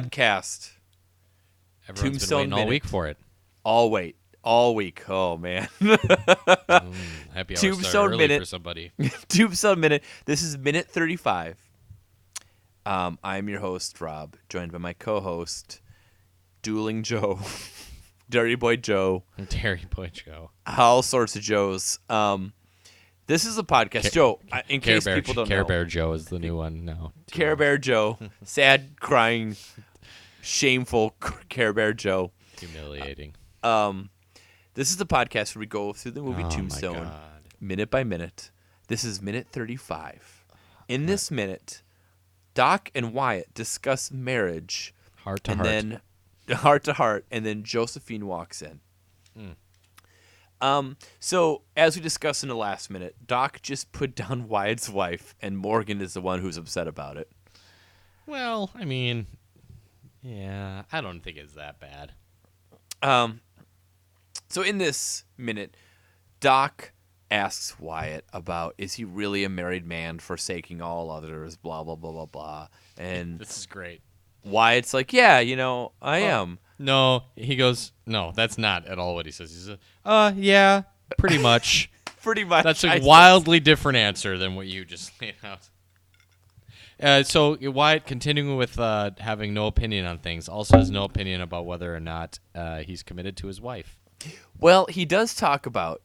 podcast. Everyone's Tombstone been waiting all Minute. week for it. All wait, all week. Oh man, Mm, happy hour Tombstone minute. for somebody. Tombstone minute. This is minute thirty-five. Um, I'm your host Rob, joined by my co-host, Dueling Joe, Dirty Boy Joe, Terry Boy Joe. all sorts of Joes. Um, this is a podcast, Ca- Joe. In Care case Bear, people don't Care know, Bear Joe is the new one now. Care Bear Joe, sad, crying, shameful Care Bear Joe. Humiliating. Um, this is the podcast where we go through the movie oh Tombstone minute by minute. This is minute 35. In this minute, Doc and Wyatt discuss marriage, Heart to and heart. then heart to heart, and then Josephine walks in. Mm. Um, so as we discussed in the last minute, Doc just put down Wyatt's wife, and Morgan is the one who's upset about it. well, I mean, yeah, I don't think it's that bad. Um, so in this minute, Doc asks Wyatt about is he really a married man forsaking all others, blah blah blah blah blah. And This is great. Wyatt's like, yeah, you know, I am. No, he goes, no, that's not at all what he says. He says, uh, yeah, pretty much. Pretty much. That's I a said- wildly different answer than what you just laid out. Uh, so Wyatt, continuing with uh, having no opinion on things, also has no opinion about whether or not uh, he's committed to his wife. Well, he does talk about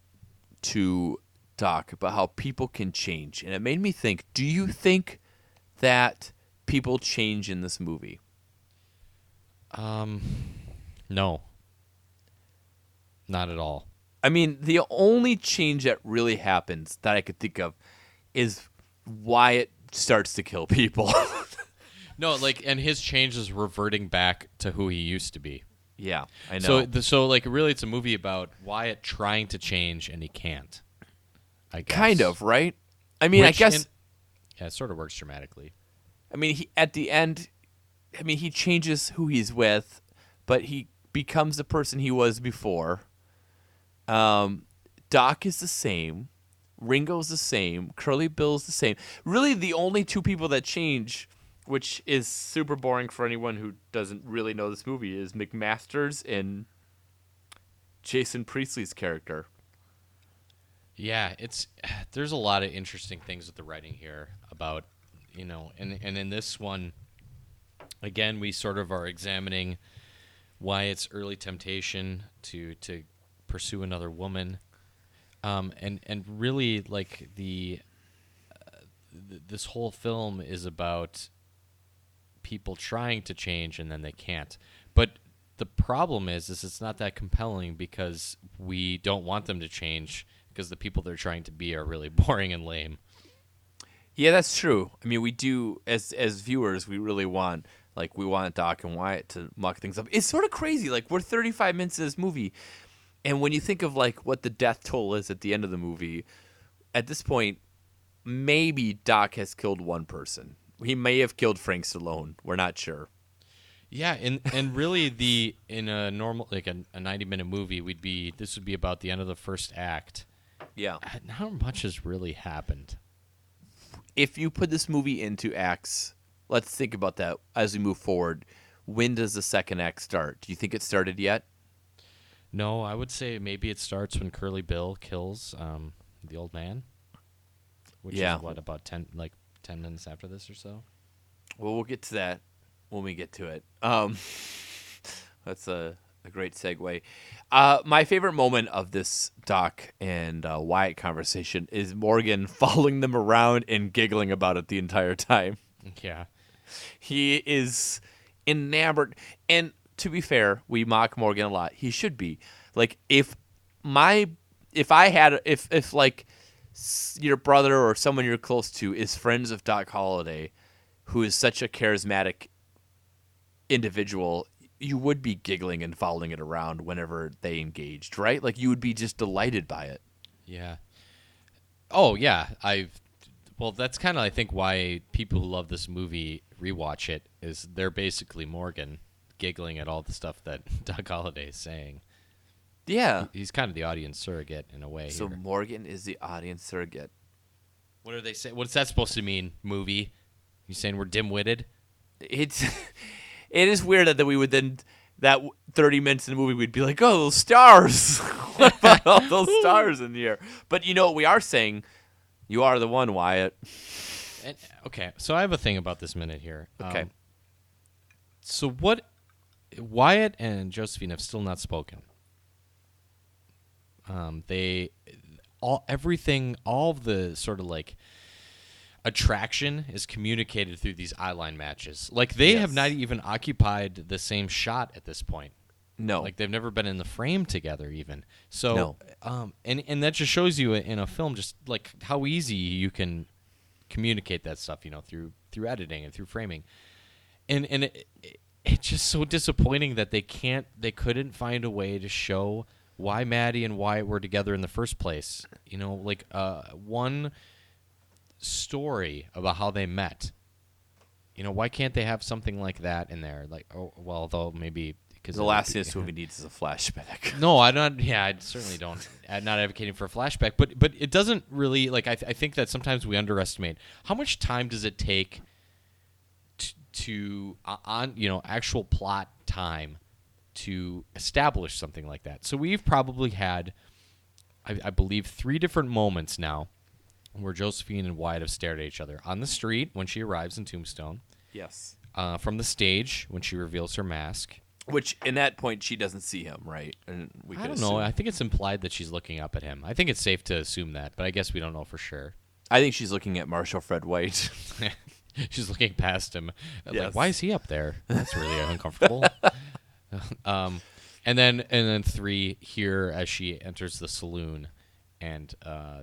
to Doc about how people can change, and it made me think. Do you think that people change in this movie? Um, no, not at all. I mean, the only change that really happens that I could think of is Wyatt starts to kill people. No, like, and his change is reverting back to who he used to be. yeah, I know. So, the, so like, really, it's a movie about Wyatt trying to change and he can't. I guess. kind of, right? I mean, I guess. yeah, it sort of works dramatically. I mean, he at the end. I mean, he changes who he's with, but he becomes the person he was before. Um, Doc is the same. Ringo's the same. Curly Bill's the same. Really, the only two people that change, which is super boring for anyone who doesn't really know this movie, is McMaster's and Jason Priestley's character. Yeah, it's there's a lot of interesting things with the writing here about you know, and and in this one, again, we sort of are examining Wyatt's early temptation to to pursue another woman, um, and and really like the uh, th- this whole film is about people trying to change and then they can't, but. The problem is, is it's not that compelling because we don't want them to change because the people they're trying to be are really boring and lame. Yeah, that's true. I mean, we do as as viewers, we really want like we want Doc and Wyatt to muck things up. It's sort of crazy. Like we're 35 minutes in this movie, and when you think of like what the death toll is at the end of the movie, at this point, maybe Doc has killed one person. He may have killed Frank Stallone. We're not sure. Yeah, and and really the in a normal like a, a ninety minute movie, we'd be this would be about the end of the first act. Yeah. Uh, Not much has really happened. If you put this movie into acts, let's think about that as we move forward. When does the second act start? Do you think it started yet? No, I would say maybe it starts when Curly Bill kills um, the old man. Which Yeah. is what about ten like ten minutes after this or so. Well, we'll get to that when we get to it. Um, that's a, a great segue. Uh, my favorite moment of this Doc and uh, Wyatt conversation is Morgan following them around and giggling about it the entire time. Yeah. He is enamored. And to be fair, we mock Morgan a lot. He should be. Like if my if I had if if like your brother or someone you're close to is friends of Doc Holliday, who is such a charismatic individual, you would be giggling and following it around whenever they engaged, right? Like you would be just delighted by it. Yeah. Oh yeah, I've. Well, that's kind of I think why people who love this movie rewatch it is they're basically Morgan giggling at all the stuff that Doc Holliday is saying. Yeah. He's kind of the audience surrogate in a way. So here. Morgan is the audience surrogate. what are they saying? What's that supposed to mean? Movie? You saying we're dim-witted? It's it is weird that we would then that 30 minutes in the movie we'd be like, oh, those stars. what about all those stars in the air? But you know what we are saying? You are the one, Wyatt. And, okay, so I have a thing about this minute here. Okay. Um, so what? Wyatt and Josephine have still not spoken. Um, they all everything, all of the sort of like attraction is communicated through these eyeline matches. Like they have not even occupied the same shot at this point. No. Like they've never been in the frame together even. So No. um and and that just shows you in a film just like how easy you can communicate that stuff, you know, through through editing and through framing. And and it, it, it's just so disappointing that they can't they couldn't find a way to show why Maddie and Wyatt were together in the first place. You know, like uh one story about how they met. You know, why can't they have something like that in there? Like, oh, well, though maybe because the last thing this movie needs is a flashback. no, I don't. Yeah, I certainly don't. I'm not advocating for a flashback, but but it doesn't really like. I, th- I think that sometimes we underestimate how much time does it take to, to uh, on you know actual plot time to establish something like that. So we've probably had, I, I believe, three different moments now where Josephine and Wyatt have stared at each other on the street when she arrives in Tombstone, Yes. uh, from the stage when she reveals her mask. Which in that point she doesn't see him, right? And we I could don't know. I think it's implied that she's looking up at him. I think it's safe to assume that, but I guess we don't know for sure. I think she's looking at Marshall Fred White. she's looking past him. Yes. Like, why is he up there? That's really uncomfortable. um, and then and then three here as she enters the saloon, and uh,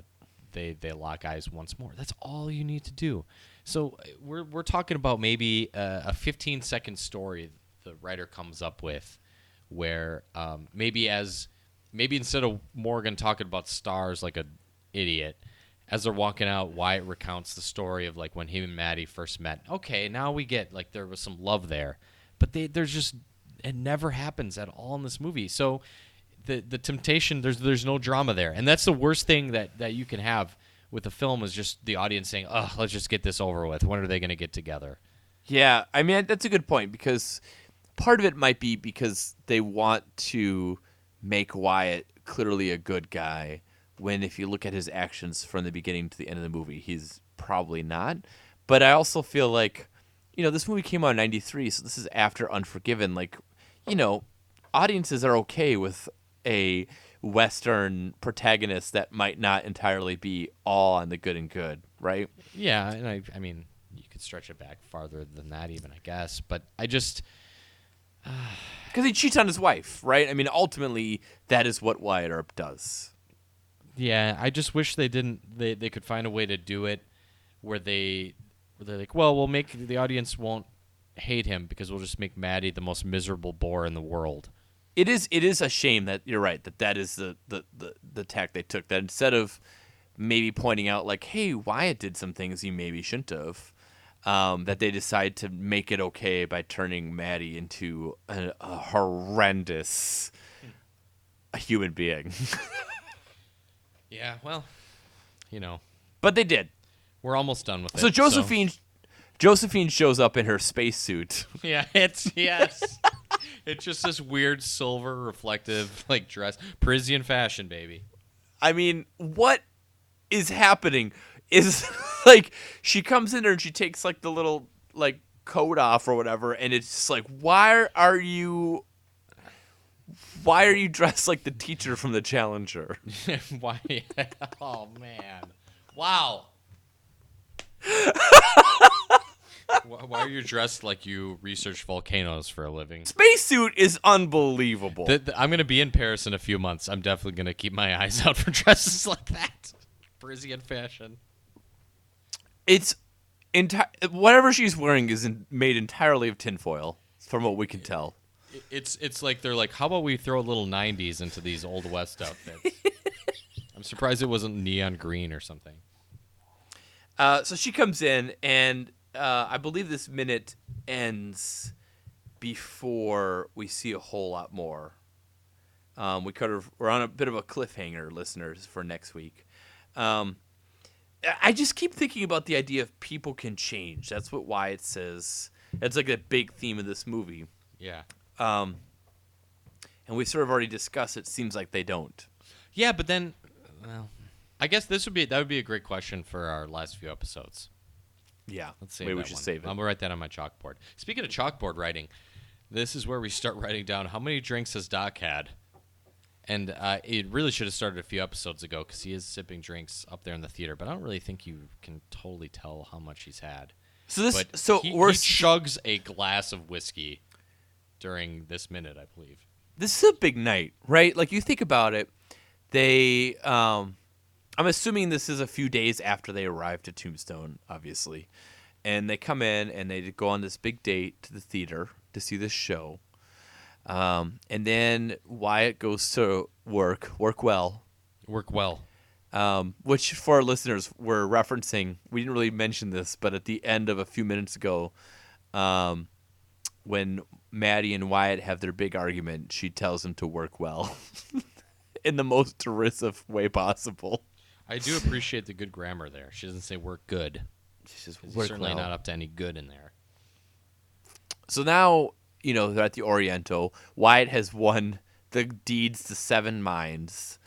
they they lock eyes once more. That's all you need to do. So uh, we're we're talking about maybe uh, a 15 second story the writer comes up with, where um, maybe as maybe instead of Morgan talking about stars like an idiot, as they're walking out, Wyatt recounts the story of like when him and Maddie first met. Okay, now we get like there was some love there, but they there's just it never happens at all in this movie. So the the temptation there's there's no drama there, and that's the worst thing that that you can have with a film is just the audience saying, "Oh, let's just get this over with. When are they going to get together?" Yeah, I mean that's a good point because part of it might be because they want to make Wyatt clearly a good guy when if you look at his actions from the beginning to the end of the movie, he's probably not. But I also feel like you know, this movie came out in 93, so this is after Unforgiven like you know, audiences are okay with a western protagonist that might not entirely be all on the good and good, right? Yeah, and I I mean you could stretch it back farther than that even I guess, but I just Because he cheats on his wife, right? I mean, ultimately, that is what Wyatt Earp does. Yeah, I just wish they didn't. They they could find a way to do it where they where they're like, well, we'll make the audience won't hate him because we'll just make Maddie the most miserable bore in the world. It is it is a shame that you're right that that is the the the, the tack they took. That instead of maybe pointing out like, hey, Wyatt did some things he maybe shouldn't have, um, that they decide to make it okay by turning Maddie into a, a horrendous human being. Yeah, well, you know, but they did. we're almost done with it. So Josephine. Josephine shows up in her spacesuit. yeah, it's yes. it's just this weird silver reflective like dress, Parisian fashion, baby. I mean, what is happening is like she comes in there and she takes like the little like coat off or whatever, and it's just like, why are you? Why are you dressed like the teacher from the Challenger? Why? oh man! Wow. why, are you dressed like you research volcanoes for a living? Spacesuit is unbelievable. The- the- I'm gonna be in Paris in a few months. I'm definitely gonna keep my eyes out for dresses like that. Parisian fashion. It's enti- whatever she's wearing is in- made entirely of tinfoil, from what we can tell. It's it's like they're like, how about we throw a little '90s into these old west outfits? I'm surprised it wasn't neon green or something. Uh, so she comes in, and uh, I believe this minute ends before we see a whole lot more. Um, we could have, we're on a bit of a cliffhanger, listeners, for next week. Um, I just keep thinking about the idea of people can change. That's what Wyatt says. That's like a big theme of this movie. Yeah. Um, and we sort of already discussed. It seems like they don't. Yeah, but then, well, I guess this would be that would be a great question for our last few episodes. Yeah, Let's save maybe we should one. save it. I'm gonna write that on my chalkboard. Speaking of chalkboard writing, this is where we start writing down how many drinks has Doc had, and uh, it really should have started a few episodes ago because he is sipping drinks up there in the theater. But I don't really think you can totally tell how much he's had. so this, But so he, we're he chugs a glass of whiskey during this minute, I believe. this is a big night, right? Like you think about it, they um I'm assuming this is a few days after they arrived to Tombstone, obviously. And they come in and they go on this big date to the theater to see this show. Um, and then Wyatt goes to work, work well, Work well. um, which for our listeners we're referencing. We didn't really mention this, but at the end of a few minutes ago, um, when Maddie and Wyatt have their big argument, she tells him to work well in the most derisive way possible. I do appreciate the good grammar there. She doesn't say work good. She says, 'cause He's "Work certainly well." not up to any good in there. So now, you know, they're at the Oriental. Wyatt has won the deeds to seven mines.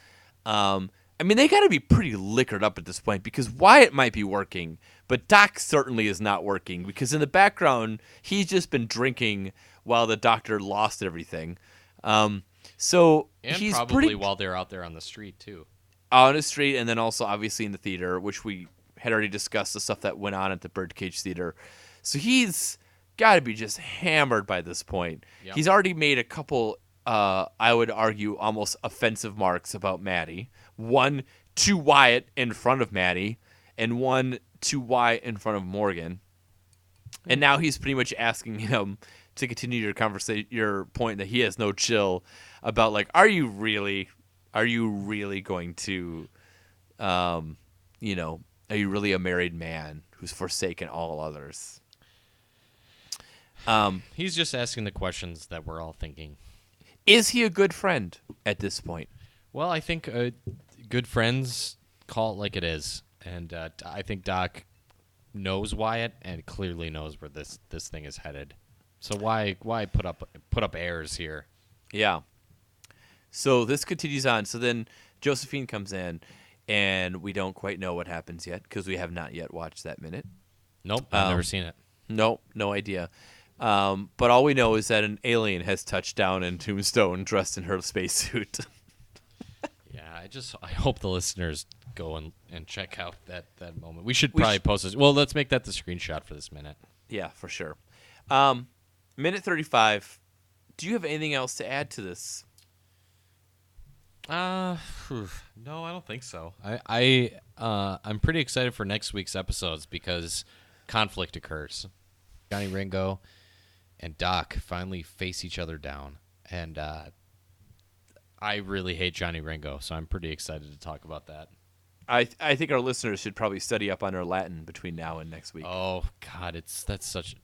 Um, I mean, they got to be pretty liquored up at this point because Wyatt might be working, but Doc certainly is not working because in the background, he's just been drinking while the doctor lost everything. Um, so And he's probably pretty while they're out there on the street too. on the street and then also obviously in the theater, which we had already discussed the stuff that went on at the Birdcage Theater. So he's got to be just hammered by this point. Yep. He's already made a couple, uh, I would argue, almost offensive marks about Maddie. One to Wyatt in front of Maddie, and one to Wyatt in front of Morgan. And now he's pretty much asking him to continue your conversation, your point that he has no chill about like, are you really, are you really going to, um, you know, are you really a married man who's forsaken all others? Um, He's just asking the questions that we're all thinking. is he a good friend at this point? Well, I think uh, good friends call it like it is, and uh, I think Doc knows Wyatt and clearly knows where this this thing is headed. So why why put up put up airs here? Yeah. So this continues on. So then Josephine comes in, and we don't quite know what happens yet because we have not yet watched that minute. Nope, I've never Um, seen it. No, no idea. Um, but all we know is that an alien has touched down in Tombstone dressed in her spacesuit. Yeah, I just I hope the listeners go and, and check out that, that moment. We should We probably sh- post this. Well, let's make that the screenshot for this minute. yeah, for sure. Um, minute 35. Do you have anything else to add to this? Uh, no, I don't think so. I I uh, I'm pretty excited for next week's episodes because conflict occurs. Johnny Ringo and Doc finally face each other down, and uh, I really hate Johnny Ringo, so I'm pretty excited to talk about that. I I think our listeners should probably study up on our Latin between now and next week. Oh God, it's that's such.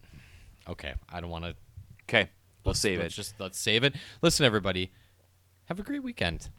Okay, I don't want to. Okay, we'll save it. Let's just let's save it. Listen, everybody, have a great weekend.